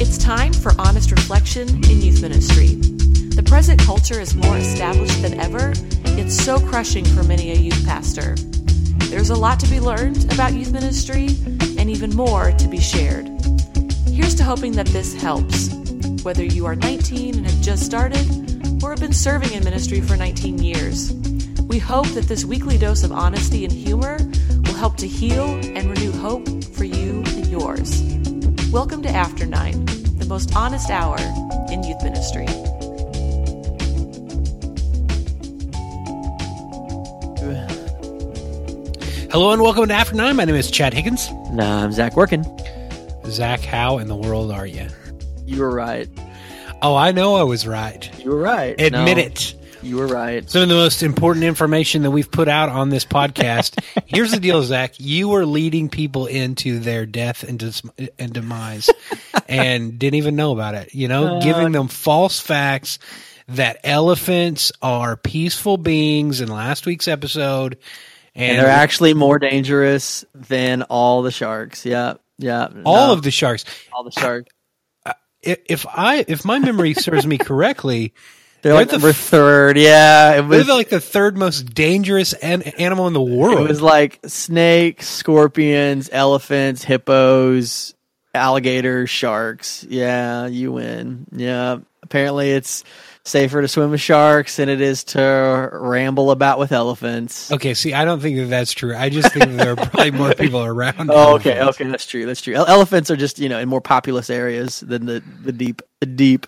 It's time for honest reflection in youth ministry. The present culture is more established than ever. It's so crushing for many a youth pastor. There's a lot to be learned about youth ministry and even more to be shared. Here's to hoping that this helps. Whether you are 19 and have just started or have been serving in ministry for 19 years, we hope that this weekly dose of honesty and humor help to heal and renew hope for you and yours. Welcome to After Nine, the most honest hour in youth ministry. Hello and welcome to After Nine. My name is Chad Higgins. Nah, uh, I'm Zach Working. Zach, how in the world are you? You were right. Oh, I know I was right. You were right. Admit No, it. You were right. Some of the most important information that we've put out on this podcast. Here's the deal, Zach. You were leading people into their death and, dis- and demise and didn't even know about it. You know, Uh, giving them false facts that elephants are peaceful beings in last week's episode. And, And they're actually more dangerous than all the sharks. Yeah. Yeah. all No, of the sharks. all the sharks. If I, if my memory serves me correctly, They're, They're like the number f- third. Yeah. It They're was like the third most dangerous an- animal in the world. it was like snakes, scorpions, elephants, hippos, alligators, sharks. Yeah, you win. Yeah. Apparently it's safer to swim with sharks than it is to ramble about with elephants. okay, see, I don't think that that's true. I just think that there are probably more people around. Oh, okay, elephants. okay, that's true. That's true. Elephants are just you know in more populous areas than the the deep the deep.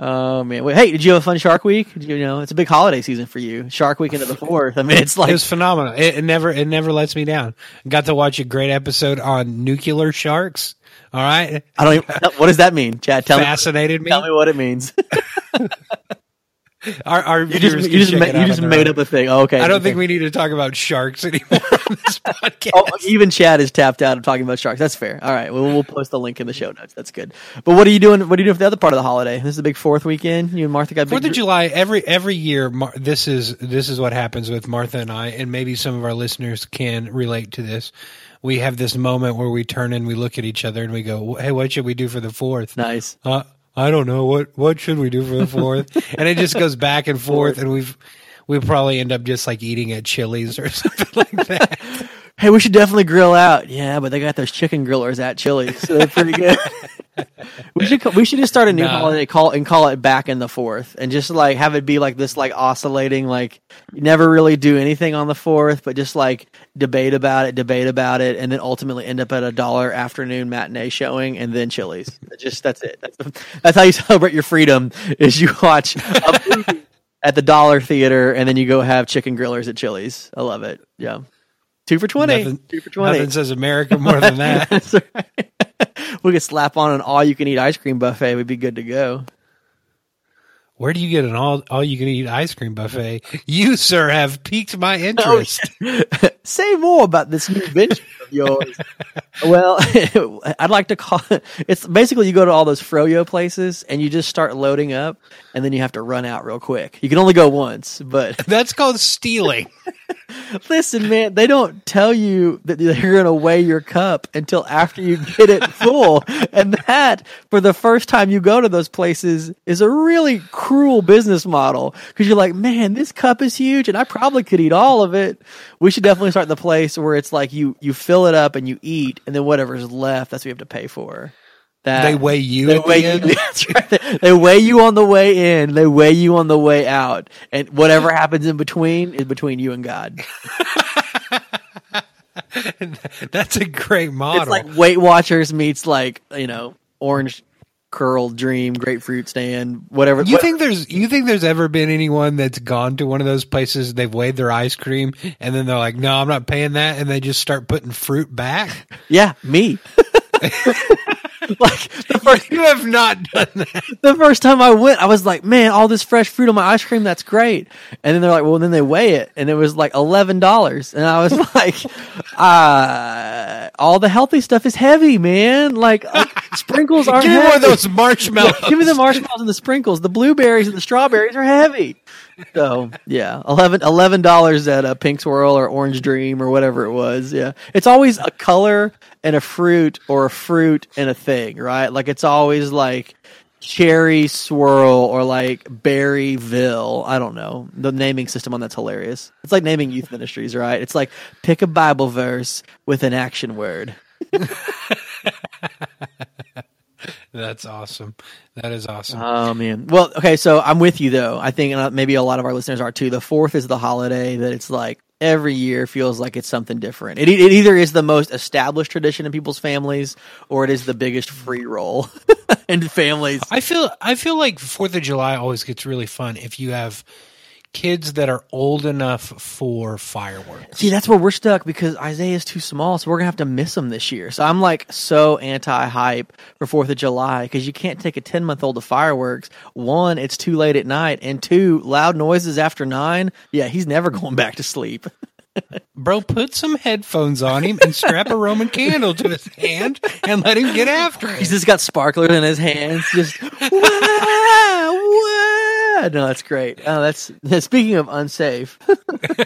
Oh man, Wait, hey, did you have a fun Shark Week? You, know, it's a big holiday season for you. Shark Week into the fourth. I mean, it's It like was phenomenal. It, it never, it never lets me down. Got to watch a great episode on nuclear sharks. All right, I don't. Even, what does that mean, Chad? Tell fascinated me. me. Tell me what it means. Our, our you just you just ma- you just made own. up a thing. Oh, okay. I don't okay. think we need to talk about sharks anymore on this podcast. Oh, even Chad is tapped out of talking about sharks. That's fair. All right, well, we'll post the link in the show notes. That's good. But what are you doing? What are you doing for the other part of the holiday? This is the big fourth weekend. You and Martha got Fourth of July every every year. Mar- this is this is what happens with Martha and I, and maybe some of our listeners can relate to this. We have this moment where we turn and we look at each other and we go, "Hey, what should we do for the fourth? Nice. Uh, I don't know. What what should we do for the fourth, and it just goes back and forth, and we've we probably end up just like eating at Chili's or something like that. Hey, we should definitely grill out. Yeah, but they got those chicken grillers at Chili's, so they're pretty good. we should we should just start a new No. holiday call and call it back in the fourth, and just like have it be like this, like oscillating, like never really do anything on the fourth, but just like debate about it, debate about it, and then ultimately end up at a dollar afternoon matinee showing, and then Chili's. Just that's it. That's, that's how you celebrate your freedom. Is you watch a at the dollar theater, and then you go have chicken grillers at Chili's. I love it. Yeah. Two for twenty. Nothing, Two for twenty. nothing says America more than that. That's right. we could slap on an all-you-can-eat ice cream buffet. We'd be good to go. Where do you get an all all you can eat ice cream buffet? You, sir, have piqued my Oh, interest. Say more about this new venture of yours. well, I'd like to call it. It's basically you go to all those froyo places and you just start loading up, and then you have to run out real quick. You can only go once, but That's called stealing. listen, man, they don't tell you that they're going to weigh your cup until after you get it full. and that, for the first time you go to those places, is a really cruel business model because you're like, man, this cup is huge and I probably could eat all of it. We should definitely start the place where it's like you, you fill it up and you eat and then whatever's left, that's what you have to pay for. That, They weigh you They the weigh end? you. That's right. They, they weigh you on the way in. They weigh you on the way out, and whatever happens in between is between you and God. That's a great model. It's like Weight Watchers meets like you know Orange Curl Dream Grapefruit Stand whatever. you what- think there's you think there's ever been anyone that's gone to one of those places they've weighed their ice cream and then they're like no I'm not paying that and they just start putting fruit back Yeah, me. like the first you have not done that the first time I went, I was like, man, all this fresh fruit on my ice cream, that's great. And then they're like, well, then they weigh it, and it was like eleven dollars, and I was like, uh, all the healthy stuff is heavy, man. Like, like sprinkles are give me one of those marshmallows Give me the marshmallows and the sprinkles. The blueberries and the strawberries are heavy. So yeah, eleven dollars at a Pink Swirl or Orange Dream or whatever it was. Yeah, it's always a color and a fruit or a fruit and a thing, right? Like it's always like cherry swirl or like berryville. I don't know. The naming system on that's hilarious. It's like naming youth ministries right? It's like pick a bible verse with an action word That's awesome. That is awesome. Oh man. Well, okay. So I'm with you though. I think uh, maybe a lot of our listeners are too. The fourth is the holiday that it's like every year feels like it's something different. It, it either is the most established tradition in people's families, or it is the biggest free roll in families. I feel I feel like Fourth of July always gets really fun if you have kids that are old enough for fireworks. See, that's where we're stuck because Isaiah's too small, so we're gonna have to miss him this year. So I'm like so anti hype for Fourth of July because you can't take a ten month old to fireworks. One, it's too late at night, and two, loud noises after nine. Yeah, he's never going back to sleep. Bro, put some headphones on him and strap a Roman candle to his hand and let him get after it. He's just got sparklers in his hands, just wah. No, that's great. Oh, that's speaking of unsafe. oh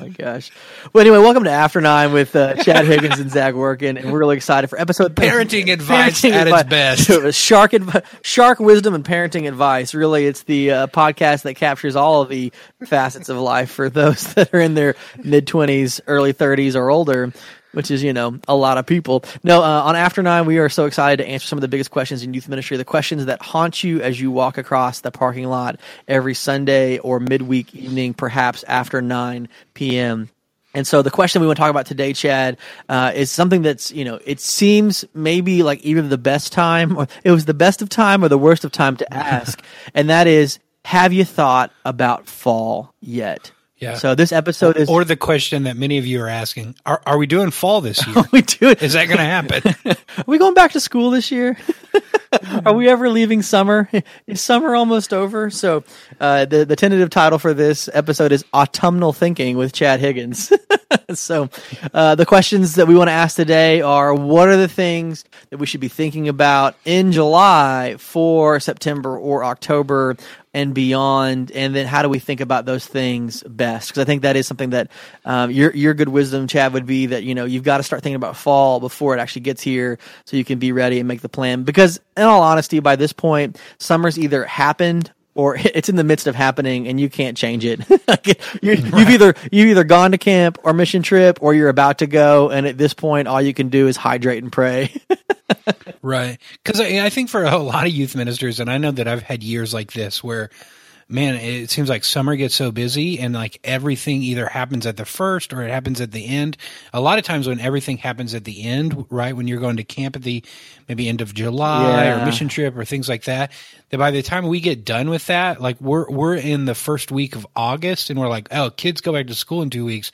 my gosh. Well, anyway, welcome to After Nine with uh, Chad Higgins and Zach Working, and we're really excited for episode parenting advice parenting at advice. its best. shark adv- shark wisdom and parenting advice. Really, it's the uh, podcast that captures all of the facets of life for those that are in their mid twenties, early thirties, or older which is you know a lot of people. No, uh, on After Nine, we are so excited to answer some of the biggest questions in youth ministry, the questions that haunt you as you walk across the parking lot every Sunday or midweek evening, perhaps after nine p.m. And so the question we want to talk about today, Chad, uh, is something that's, you know, it seems maybe like either the best time or it was the best of time or the worst of time to ask. and that is, have you thought about fall yet? Yeah. So this episode is, or the question that many of you are asking: Are, are we doing fall this year? Are we doing? Is that going to happen? are we going back to school this year? are we ever leaving summer? Is summer almost over? So uh, the the tentative title for this episode is autumnal thinking with Chad Higgins. so uh, the questions that we want to ask today are: What are the things that we should be thinking about in July for September or October? And beyond and then how do we think about those things best because i think that is something that um, your your good wisdom chad would be that you know you've got to start thinking about fall before it actually gets here so you can be ready and make the plan because in all honesty by this point summer's either happened or it's in the midst of happening and you can't change it. you have right. either you've either gone to camp or mission trip or you're about to go, and at this point, all you can do is hydrate and pray. right, because I, I think for a lot of youth ministers, and I know that I've had years like this where man, it seems like summer gets so busy and like everything either happens at the first or it happens at the end. A lot of times when everything happens at the end, right? When you're going to camp at the maybe end of July yeah. or mission trip or things like that, that by the time we get done with that, like we're, we're in the first week of August and we're like, oh, kids go back to school in two weeks.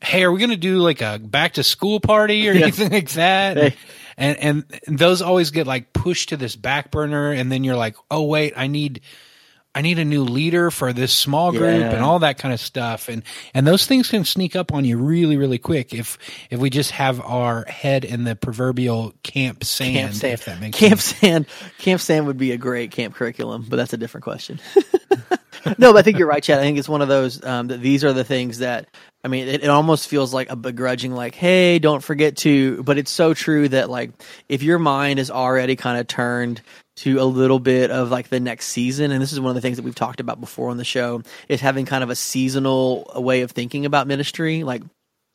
Hey, are we going to do like a back to school party or yeah. anything like that? Hey. And, and those always get like pushed to this back burner. And then you're like, oh, wait, I need, I need a new leader for this small group yeah. and all that kind of stuff. And, and those things can sneak up on you really, really quick if, if we just have our head in the proverbial camp sand. Camp sand. If that makes camp sense. sand. Camp sand would be a great camp curriculum, but that's a different question. no, but I think you're right, Chad. I think it's one of those um, that these are the things that I mean, it, it, almost feels like a begrudging, like, hey, don't forget to. But it's so true that, like, if your mind is already kind of turned to a little bit of like the next season and this is one of the things that we've talked about before on the show is having kind of a seasonal way of thinking about ministry like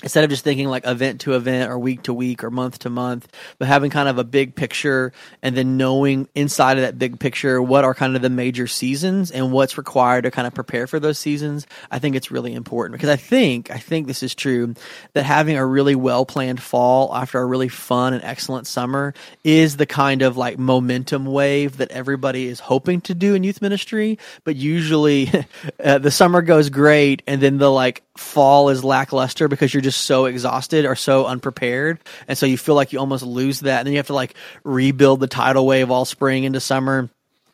instead of just thinking like event to event or week to week or month to month, but having kind of a big picture and then knowing inside of that big picture what are kind of the major seasons and what's required to kind of prepare for those seasons, I think it's really important because I think, I think this is true that having a really well planned fall after a really fun and excellent summer is the kind of like momentum wave that everybody is hoping to do in youth ministry. But usually uh, the summer goes great and then the like fall is lackluster because you're just so exhausted or so unprepared. And so you feel like you almost lose that. And then you have to like rebuild the tidal wave all spring into summer.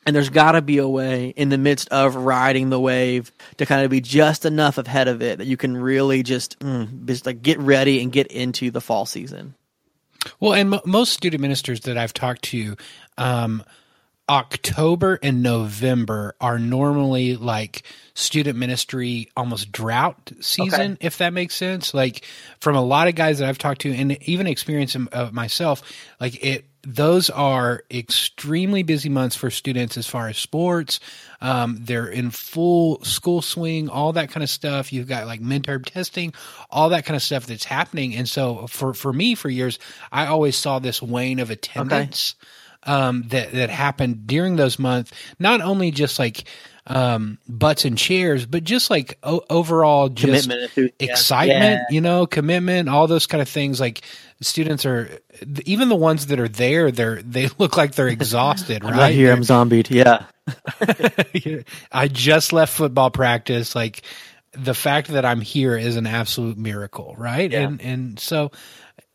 And there's got to be a way in the midst of riding the wave to kind of be just enough ahead of it that you can really just mm, just like get ready and get into the fall season. Well and m- most student ministers that i've talked to um, October and November are normally like student ministry almost drought season, if that makes sense. Like from a lot of guys that I've talked to, and even experience myself, like it. Those are extremely busy months for students as far as sports. Um, they're in full school swing, all that kind of stuff. You've got like midterm testing, all that kind of stuff that's happening. And so for for me, for years, I always saw this wane of attendance. Okay um, that that happened during those months. Not only just like um, butts and chairs, but just like o- overall just commitment, excitement, yeah. you know, commitment, all those kind of things. Like students are, even the ones that are there, they're they look like they're exhausted. I'm right? Not here, I'm zombied. Yeah. I just left football practice. Like the fact that I'm here is an absolute miracle, right? Yeah. And and so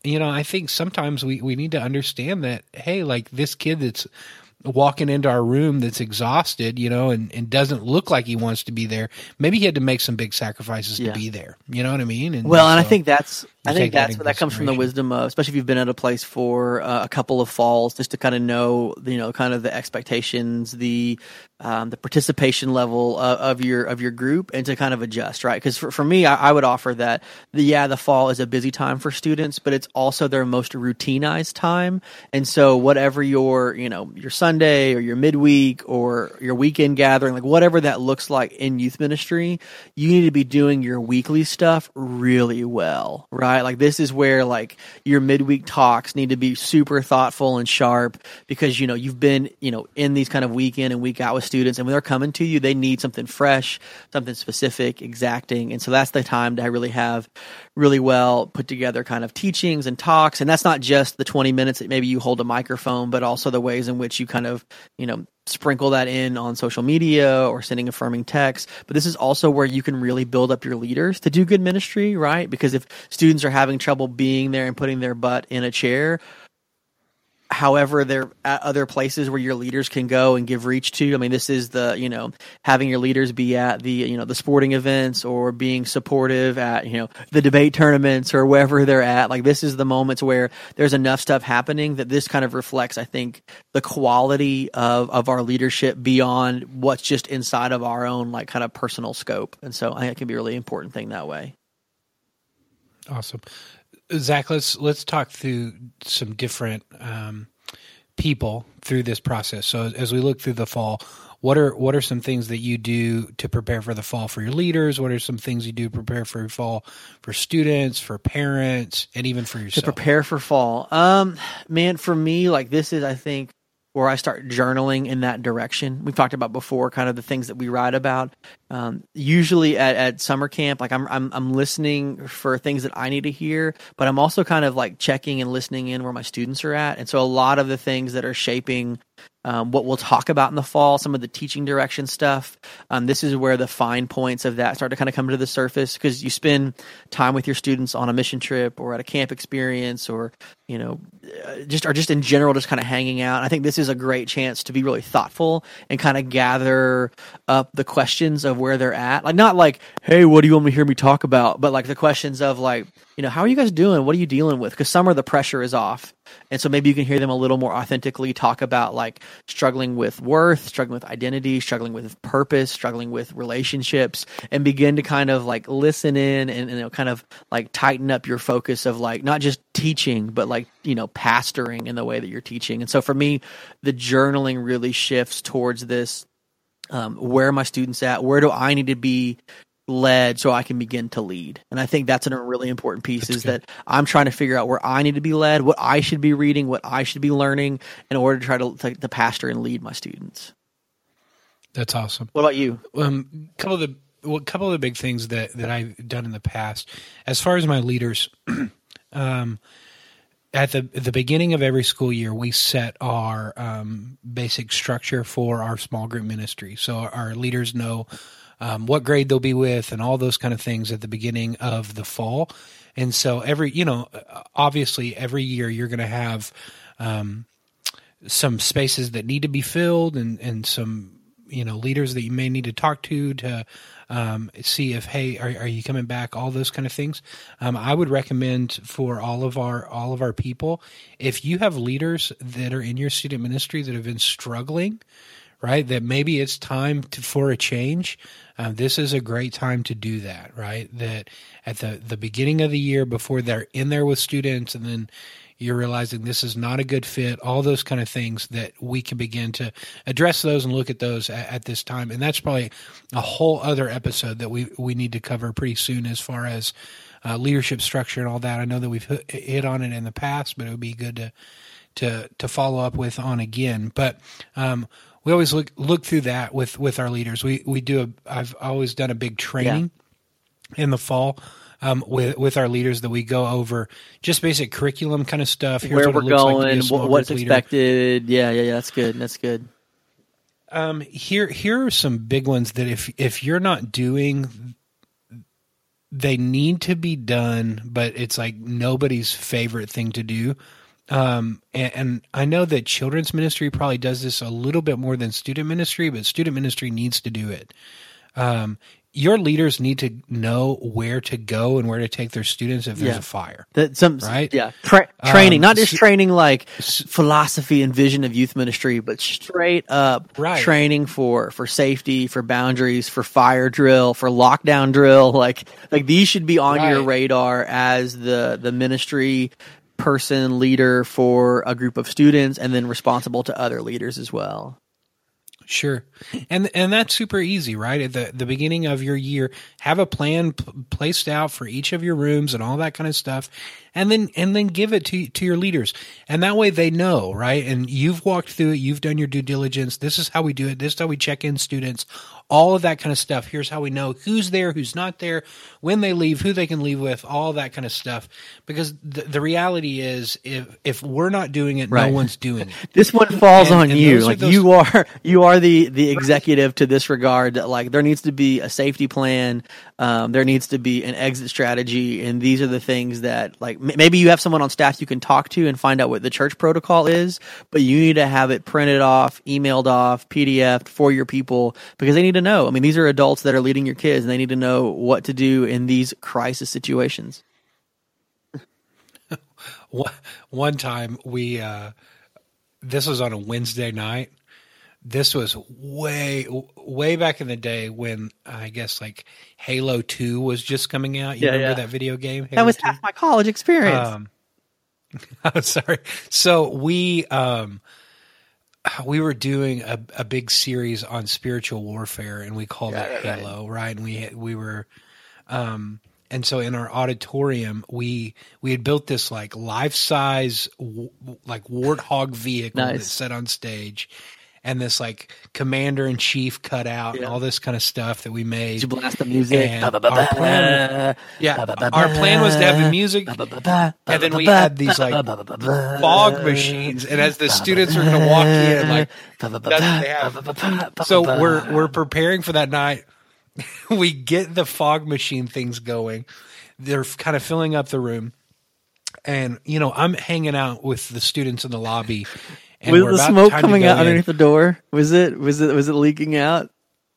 you know, I think sometimes we, we need to understand that, hey, like this kid that's walking into our room that's exhausted, you know, and, and doesn't look like he wants to be there. Maybe he had to make some big sacrifices yeah. to be there. You know what I mean? And, well, and I think that's I think that's that, that comes from the wisdom of, especially if you've been at a place for uh, a couple of falls, just to kind of know, you know, kind of the expectations, the um, the participation level of, of, your of your group, and to kind of adjust, right? Because for, for me, I, I, would offer that the yeah, the fall is a busy time for students, but it's also their most routinized time, and so whatever your you know your Sunday or your midweek or your weekend gathering, like whatever that looks like in youth ministry, you need to be doing your weekly stuff really well, right? Right? Like this is where like your midweek talks need to be super thoughtful and sharp because you know you've been you know in these kind of week in and week out with students, and when they're coming to you, they need something fresh, something specific, exacting, and so that's the time to really have really well put together kind of teachings and talks, and that's not just the twenty minutes that maybe you hold a microphone, but also the ways in which you kind of you know sprinkle that in on social media or sending affirming text. But this is also where you can really build up your leaders to do good ministry, right? Because if students are having trouble being there and putting their butt in a chair, however they're at other places where your leaders can go and give reach to. I mean this is the you know having your leaders be at the you know the sporting events or being supportive at you know the debate tournaments or wherever they're at. Like this is the moments where there's enough stuff happening that this kind of reflects i think the quality of of our leadership beyond what's just inside of our own like kind of personal scope. And so i think it can be a really important thing that way. Awesome Zach, let's let's talk through some different um, people through this process. So as we look through the fall, what are what are some things that you do to prepare for the fall for your leaders? What are some things you do to prepare for fall for students, for parents, and even for yourself? To prepare for fall, um, man, for me, like this is, I think, where I start journaling in that direction. We've talked about before, kind of the things that we write about. Um, usually at, at summer camp, like I'm, I'm I'm listening for things that I need to hear, but I'm also kind of like checking and listening in where my students are at. And so a lot of the things that are shaping um, what we'll talk about in the fall, some of the teaching direction stuff. Um, this is where the fine points of that start to kind of come to the surface because you spend time with your students on a mission trip or at a camp experience or you know uh, just are just in general just kind of hanging out. I think this is a great chance to be really thoughtful and kind of gather up the questions of where they're at. Like not like, hey, what do you want me to hear me talk about? But like the questions of like, you know, how are you guys doing? What are you dealing with? Because summer the pressure is off and so maybe you can hear them a little more authentically talk about like struggling with worth, struggling with identity, struggling with purpose, struggling with relationships, and begin to kind of like listen in and, and kind of like tighten up your focus of like not just teaching, but like, you know, pastoring in the way that you're teaching. And so for me, the journaling really shifts towards this um, where are my students at? Where do I need to be led so I can begin to lead. And I think that's a really important piece that's is good. that I'm trying to figure out where I need to be led, what I should be reading, what I should be learning in order to try to, to, to pastor and lead my students. That's awesome. What about you? Um, a couple of the well, a couple of the big things that that I've done in the past, as far as my leaders, um, at the the beginning of every school year, we set our um, basic structure for our small group ministry. So our leaders know um, what grade they'll be with, and all those kind of things at the beginning of the fall. And so every, you know, obviously every year you're going to have um, some spaces that need to be filled, and and some you know leaders that you may need to talk to to um, see if hey are, are you coming back all those kind of things um, i would recommend for all of our all of our people if you have leaders that are in your student ministry that have been struggling right that maybe it's time to, for a change um, this is a great time to do that right that at the the beginning of the year before they're in there with students and then you're realizing this is not a good fit, all those kind of things that we can begin to address those and look at those at, at, this time. And that's probably a whole other episode that we, we need to cover pretty soon as far as uh, leadership structure and all that. I know that we've hit on it in the past, but it would be good to, to, to follow up with on again. But, um, we always look, look through that with, with our leaders. We, we do a, I've always done a big training yeah. in the fall um, with with our leaders that we go over just basic curriculum kind of stuff. Here's Where we're going, like what's expected. Yeah, yeah, yeah. That's good. That's good. Um, here here are some big ones that if if you're not doing, they need to be done, but it's like nobody's favorite thing to do. Um, and, and, I know that children's ministry probably does this a little bit more than student ministry, but student ministry needs to do it. Um, your leaders need to know where to go and where to take their students if there's yeah. a fire. That some right, yeah, Tra- training, um, not just training like philosophy and vision of youth ministry, but straight up right. training for for safety, for boundaries, for fire drill, for lockdown drill. Like like these should be on right. your radar as the the ministry person leader for a group of students, and then responsible to other leaders as well. Sure. And and that's super easy, right? At the the beginning of your year, have a plan p- placed out for each of your rooms and all that kind of stuff and then and then give it to to your leaders and that way they know right and you've walked through it you've done your due diligence this is how we do it this is how we check in students all of that kind of stuff here's how we know who's there who's not there when they leave who they can leave with all that kind of stuff because the, the reality is if if we're not doing it right. no one's doing it this one falls and, on and you like those... you are you are the the executive to this regard that like there needs to be a safety plan um, there needs to be an exit strategy and these are the things that like maybe you have someone on staff you can talk to and find out what the church protocol is, but you need to have it printed off, emailed off, PDF for your people because they need to know. I mean, these are adults that are leading your kids and they need to know what to do in these crisis situations. One time we, uh, this was on a Wednesday night this was way way back in the day when I guess like Halo Two was just coming out. You yeah, remember yeah. that video game? Halo that was 2? half my college experience. Um, I'm sorry. So we um, we were doing a, a big series on spiritual warfare, and we called yeah, it Halo, right. right? And we we were. Um, and so in our auditorium we we had built this like life size like warthog vehicle nice. that set on stage and this like commander in chief cutout yeah. and all this kind of stuff that we made. Did you blast the music? Our plan, yeah, our plan was to have the music, and then we had these like fog machines, and as the students were going to walk in, like. So we're we're preparing for that night. we get the fog machine things going. They're kind of filling up the room and you know i'm hanging out with the students in the lobby was the smoke coming out in. underneath the door? Was it was it was it leaking out?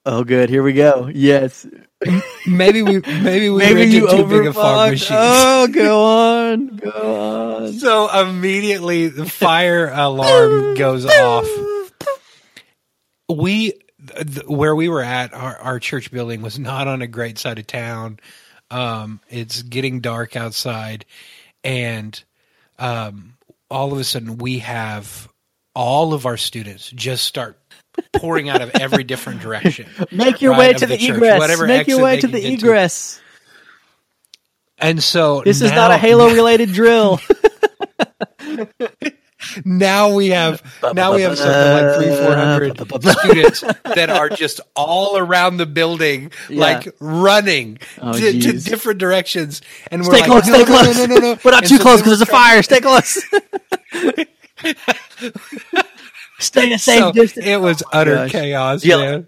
Oh, good. Here we go. Yes. maybe we maybe we maybe you too big a fog machine. Oh, go on, go on. So immediately the fire alarm goes off. We where we were at our, our church building was not on a great side of town. Um, it's getting dark outside, and um, all of a sudden we have all of our students just start pouring out of every different direction. Make your right, way to the, church, egress. Whatever Make your way to the egress. To. And so this now, is not a Halo related drill. now we have now we have something like three four hundred students that are just all around the building, yeah. like running oh, to, to, different directions. And stay we're close, like, stay no, close. No, no, no, no, We're not and too so close because there's a fire. Stay close. Stay a safe so distance. It was oh utter gosh. chaos, yeah. man.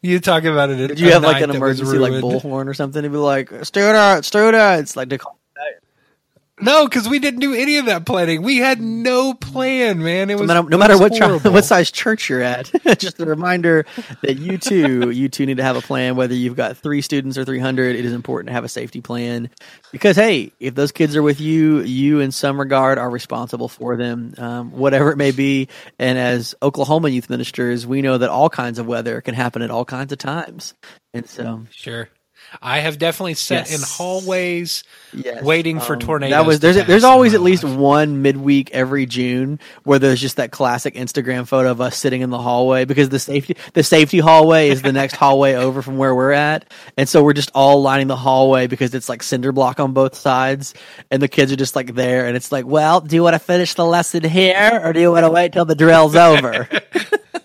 You talk about it. Did you have like an emergency like bullhorn or something to be like student, students, like to call? No, because we didn't do any of that planning. We had no plan, man. It was no matter, no it matter was what tri- what size church you're at. Just a reminder that you too you too need to have a plan. Whether you've got three students or three hundred, it is important to have a safety plan because hey, if those kids are with you, you in some regard are responsible for them, um, whatever it may be. And as Oklahoma youth ministers, we know that all kinds of weather can happen at all kinds of times, and so Sure. I have definitely sat in hallways Yes. waiting for Um, tornadoes. That was there's there's always at least one midweek every June where there's just that classic Instagram photo of us sitting in the hallway because the safety the safety hallway is the next hallway over from where we're at, and so we're just all lining the hallway because it's like cinder block on both sides, and the kids are just like there, and it's like, well, do you want to finish the lesson here or do you want to wait till the drill's over?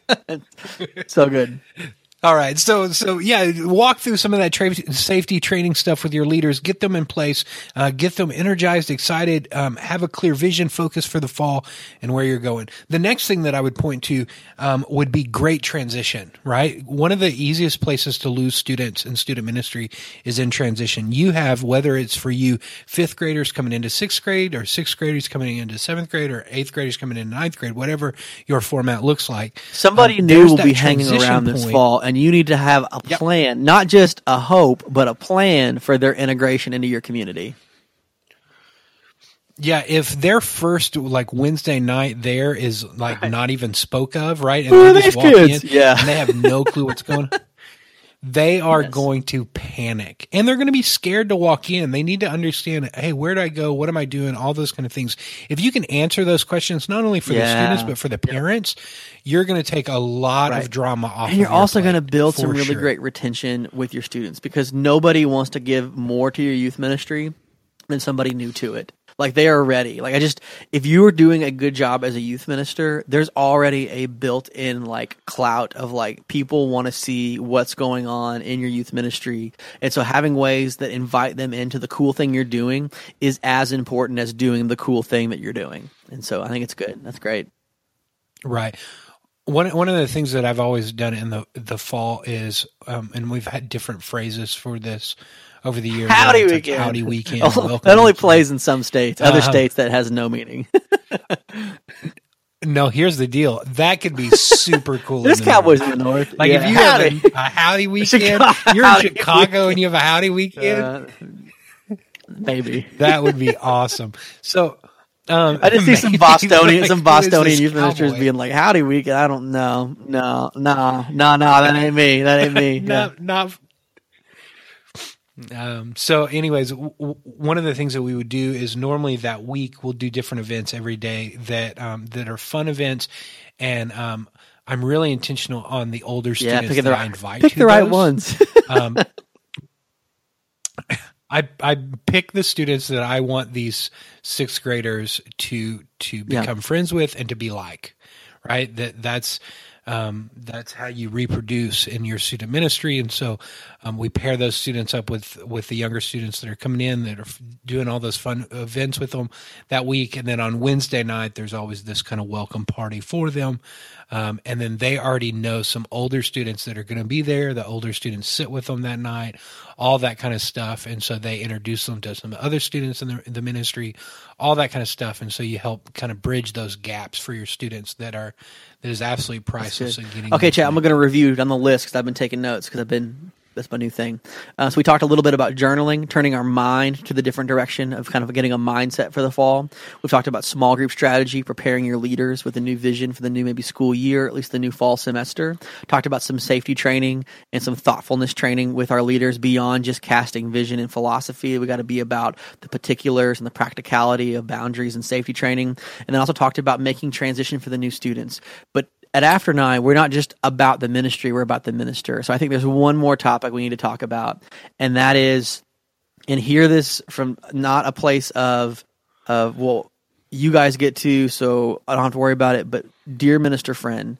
so good. All right, so so yeah, walk through some of that tra- safety training stuff with your leaders. Get them in place, uh, get them energized, excited, um, have a clear vision, focus for the fall, and where you're going. The next thing that I would point to um, would be great transition. Right, one of the easiest places to lose students in student ministry is in transition. You have whether it's for you fifth graders coming into sixth grade, or sixth graders coming into seventh grade, or eighth graders coming into ninth grade, whatever your format looks like. Somebody Um, new will be hanging around this point. fall, and you need to have a Yep. plan, not just a hope, but a plan for their integration into your community. Yeah, if their first like Wednesday night there is like not even spoke of, right? And Who are these kids? in Yeah. and they have no clue what's going on. They are Yes. going to panic and they're going to be scared to walk in. They need to understand, hey, where do I go? What am I doing? All those kind of things. If you can answer those questions, not only for the students, but for the parents, you're going to take a lot Right. of drama off. And you're of your also going to build some really sure. great retention with your students because nobody wants to give more to your youth ministry than somebody new to it. Like they are ready. Like I just, if you are doing a good job as a youth minister, there's already a built-in like clout of like people want to see what's going on in your youth ministry, and so having ways that invite them into the cool thing you're doing is as important as doing the cool thing that you're doing. And so I think it's good. That's great. Right. One one of the things that I've always done in the the fall is, um, and we've had different phrases for this over the years. Howdy weekend. howdy weekend. Oh, welcome that only plays in some states. Other Uh-huh. states that has no meaning. No, here's the deal. That could be super cool. There's in the Cowboys North. in the north. Like Yeah. if you Howdy. have a, a howdy weekend, Chicago- you're in howdy Chicago and you have a howdy weekend. Uh, maybe. that would be awesome. So. Um, I just see some maybe, Bostonian, like, some Bostonian this youth ministers cowboy? being like, "Howdy, weekend." I don't know. No, no, no, no. That ain't me. That ain't me. Yeah. not not um, so anyways w- w- one of the things that we would do is normally that week we'll do different events every day that um, that are fun events and um, i'm really intentional on the older Yeah, students that the i invite pick to the right ones. um, I I pick the students that I want these sixth graders to to Yeah. become friends with and to be like, right? That that's um, that's how you reproduce in your student ministry, and so um, we pair those students up with with the younger students that are coming in that are doing all those fun events with them that week, and then on Wednesday night there's always this kind of welcome party for them. Um, and then they already know some older students that are going to be there. The older students sit with them that night, all that kind of stuff. And so they introduce them to some other students in the, the ministry, all that kind of stuff. And so you help kind of bridge those gaps for your students that are that is absolutely priceless. in getting Okay, Chad, I'm going to review on the list because I've been taking notes because I've been that's my new thing. Uh, so we talked a little bit about journaling, turning our mind to the different direction of kind of getting a mindset for the fall. We've talked about small group strategy, preparing your leaders with a new vision for the new maybe school year, at least the new fall semester. Talked about some safety training and some thoughtfulness training with our leaders beyond just casting vision and philosophy. We got to be about the particulars and the practicality of boundaries and safety training. And then also talked about making transition for the new students. But at After Nine, we're not just about the ministry, we're about the minister. So I think there's one more topic we need to talk about, and that is, and hear this from not a place of, of well, you guys get to, so I don't have to worry about it. But dear minister friend,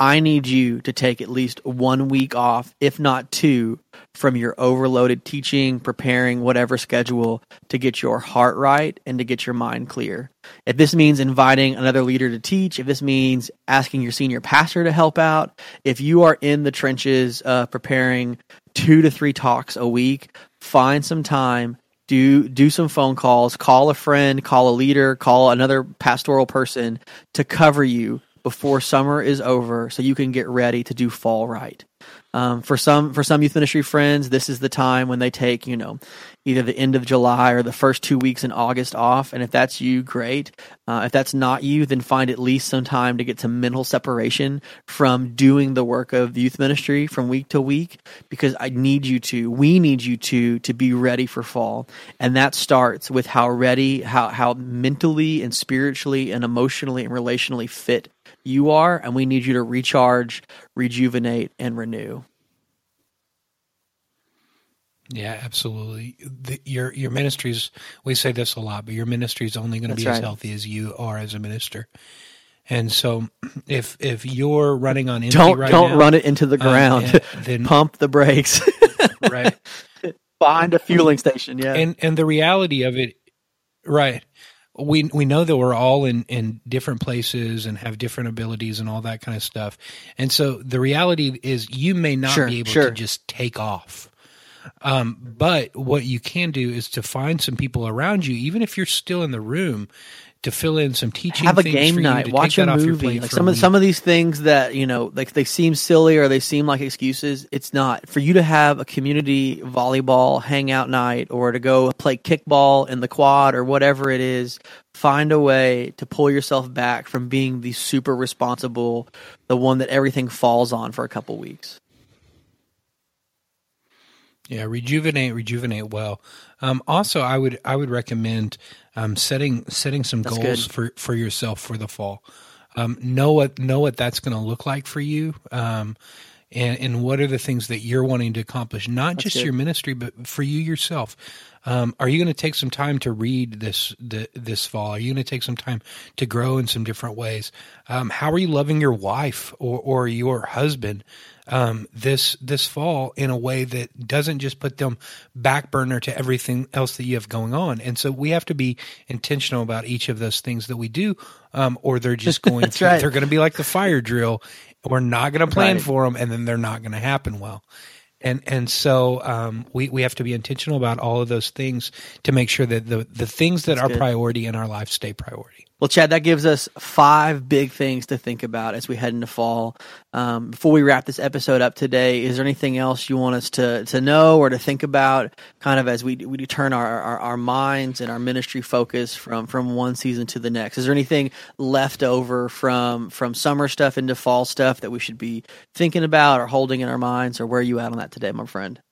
I need you to take at least one week off, if not two, from your overloaded teaching, preparing, whatever schedule to get your heart right and to get your mind clear. If this means inviting another leader to teach, if this means asking your senior pastor to help out, if you are in the trenches uh, preparing two to three talks a week, find some time do do some phone calls, call a friend, call a leader, call another pastoral person to cover you before summer is over so you can get ready to do fall right. Um, for some for some youth ministry friends, this is the time when they take you know either the end of July or the first two weeks in August off. And if that's you, great. Uh, if that's not you, then find at least some time to get some mental separation from doing the work of youth ministry from week to week. Because I need you to, we need you to to be ready for fall, and that starts with how ready, how how mentally and spiritually and emotionally and relationally fit you are, and we need you to recharge, rejuvenate, and renew. Yeah, absolutely. The, your your ministries. We say this a lot, but your ministry is only going to be right. as healthy as you are as a minister. And so, if if you're running on empty don't right don't now, run it into the ground. Um, then pump the brakes. right Find a fueling station. Yeah, and and the reality of it, right we we know that we're all in in different places and have different abilities and all that kind of stuff. And so the reality is you may not sure, be able sure. to just take off. Um, but what you can do is to find some people around you, even if you're still in the room, to fill in some teaching. Have a game night. Watch a movie. Like some of some of these things that you know, like they seem silly or they seem like excuses. It's not for you to have a community volleyball hangout night or to go play kickball in the quad or whatever it is. Find a way to pull yourself back from being the super responsible, the one that everything falls on for a couple weeks. Yeah, rejuvenate, rejuvenate well. Um, also, I would I would recommend um, setting setting some that's goals good. for for yourself for the fall. Um, know what know what that's going to look like for you, um, and and what are the things that you're wanting to accomplish, not that's just good. your ministry, but for you yourself. Um, are you going to take some time to read this the, this fall? Are you going to take some time to grow in some different ways? Um, how are you loving your wife or, or your husband? um, this this fall in a way that doesn't just put them back burner to everything else that you have going on. And so we have to be intentional about each of those things that we do, um, or they're just going to right. they're going to be like the fire drill. We're not going to plan Right. for them, and then they're not going to happen well. And and so um, we we have to be intentional about all of those things to make sure that the the things that That's are good. priority in our life stay priority. Well, Chad, that gives us five big things to think about as we head into fall. Um, before we wrap this episode up today, is there anything else you want us to to know or to think about, kind of as we we turn our, our, our minds and our ministry focus from from one season to the next? Is there anything left over from from summer stuff into fall stuff that we should be thinking about or holding in our minds, or where are you at on that today, my friend?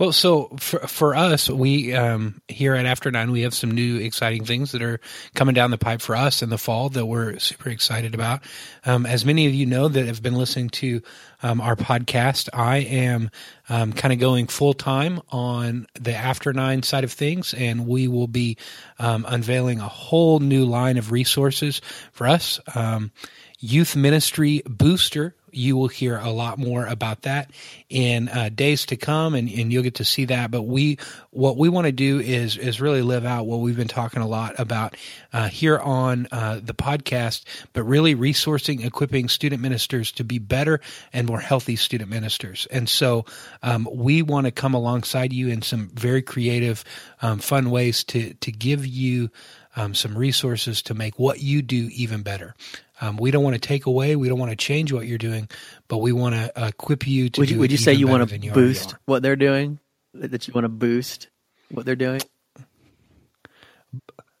Well, so for for us, we um, here at After Nine, we have some new exciting things that are coming down the pipe for us in the fall that we're super excited about. Um, as many of you know that have been listening to um, our podcast, I am um, kind of going full time on the After Nine side of things, and we will be um, unveiling a whole new line of resources for us. Um, Youth Ministry Booster. You will hear a lot more about that in uh, days to come, and, and you'll get to see that. But we, what we want to do is is really live out what we've been talking a lot about uh, here on uh, the podcast, but really resourcing, equipping student ministers to be better and more healthy student ministers. And so um, we want to come alongside you in some very creative, um, fun ways to to give you um, some resources to make what you do even better. Um, we don't want to take away, we don't want to change what you're doing, but we want to equip you to Would you, would you say you want to boost what they're doing? That you want to boost what they're doing?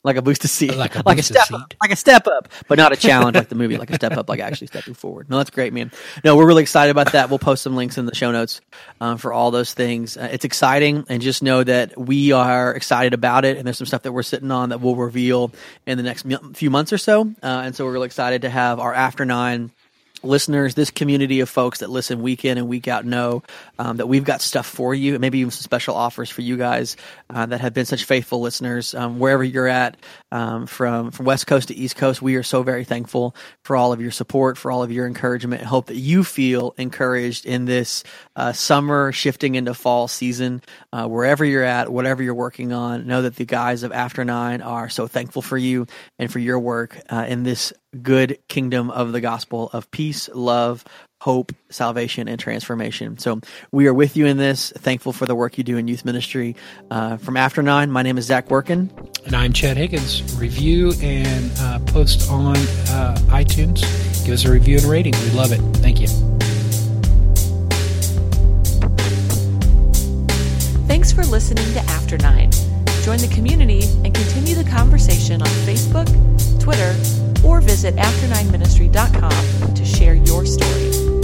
Like a boost to seat, Like a like a step up, like a step up, but not a challenge like the movie, like a step up, like actually stepping forward. No, that's great, man. No, we're really excited about that. We'll post some links in the show notes um, for all those things. Uh, it's exciting, and just know that we are excited about it. And there's some stuff that we're sitting on that we'll reveal in the next mu- few months or so. Uh, and so we're really excited to have our after nine listeners, this community of folks that listen week in and week out know um, that we've got stuff for you, and maybe even some special offers for you guys uh, that have been such faithful listeners um, wherever you're at, um, from from West Coast to East Coast. We are so very thankful for all of your support, for all of your encouragement. Hope that you feel encouraged in this uh, summer shifting into fall season, uh, wherever you're at, whatever you're working on. Know that the guys of After Nine are so thankful for you and for your work uh, in this good kingdom of the gospel of peace, love, hope, salvation, and transformation. So we are with you in this. Thankful for the work you do in youth ministry. Uh, from After Nine, my name is Zach Workin. And I'm Chad Higgins. Review and uh, post on uh, iTunes. Give us a review and rating. We love it. Thank you. Thanks for listening to After Nine. Join the community and continue the conversation on Facebook, Twitter, or visit after9ministry.com to share your story.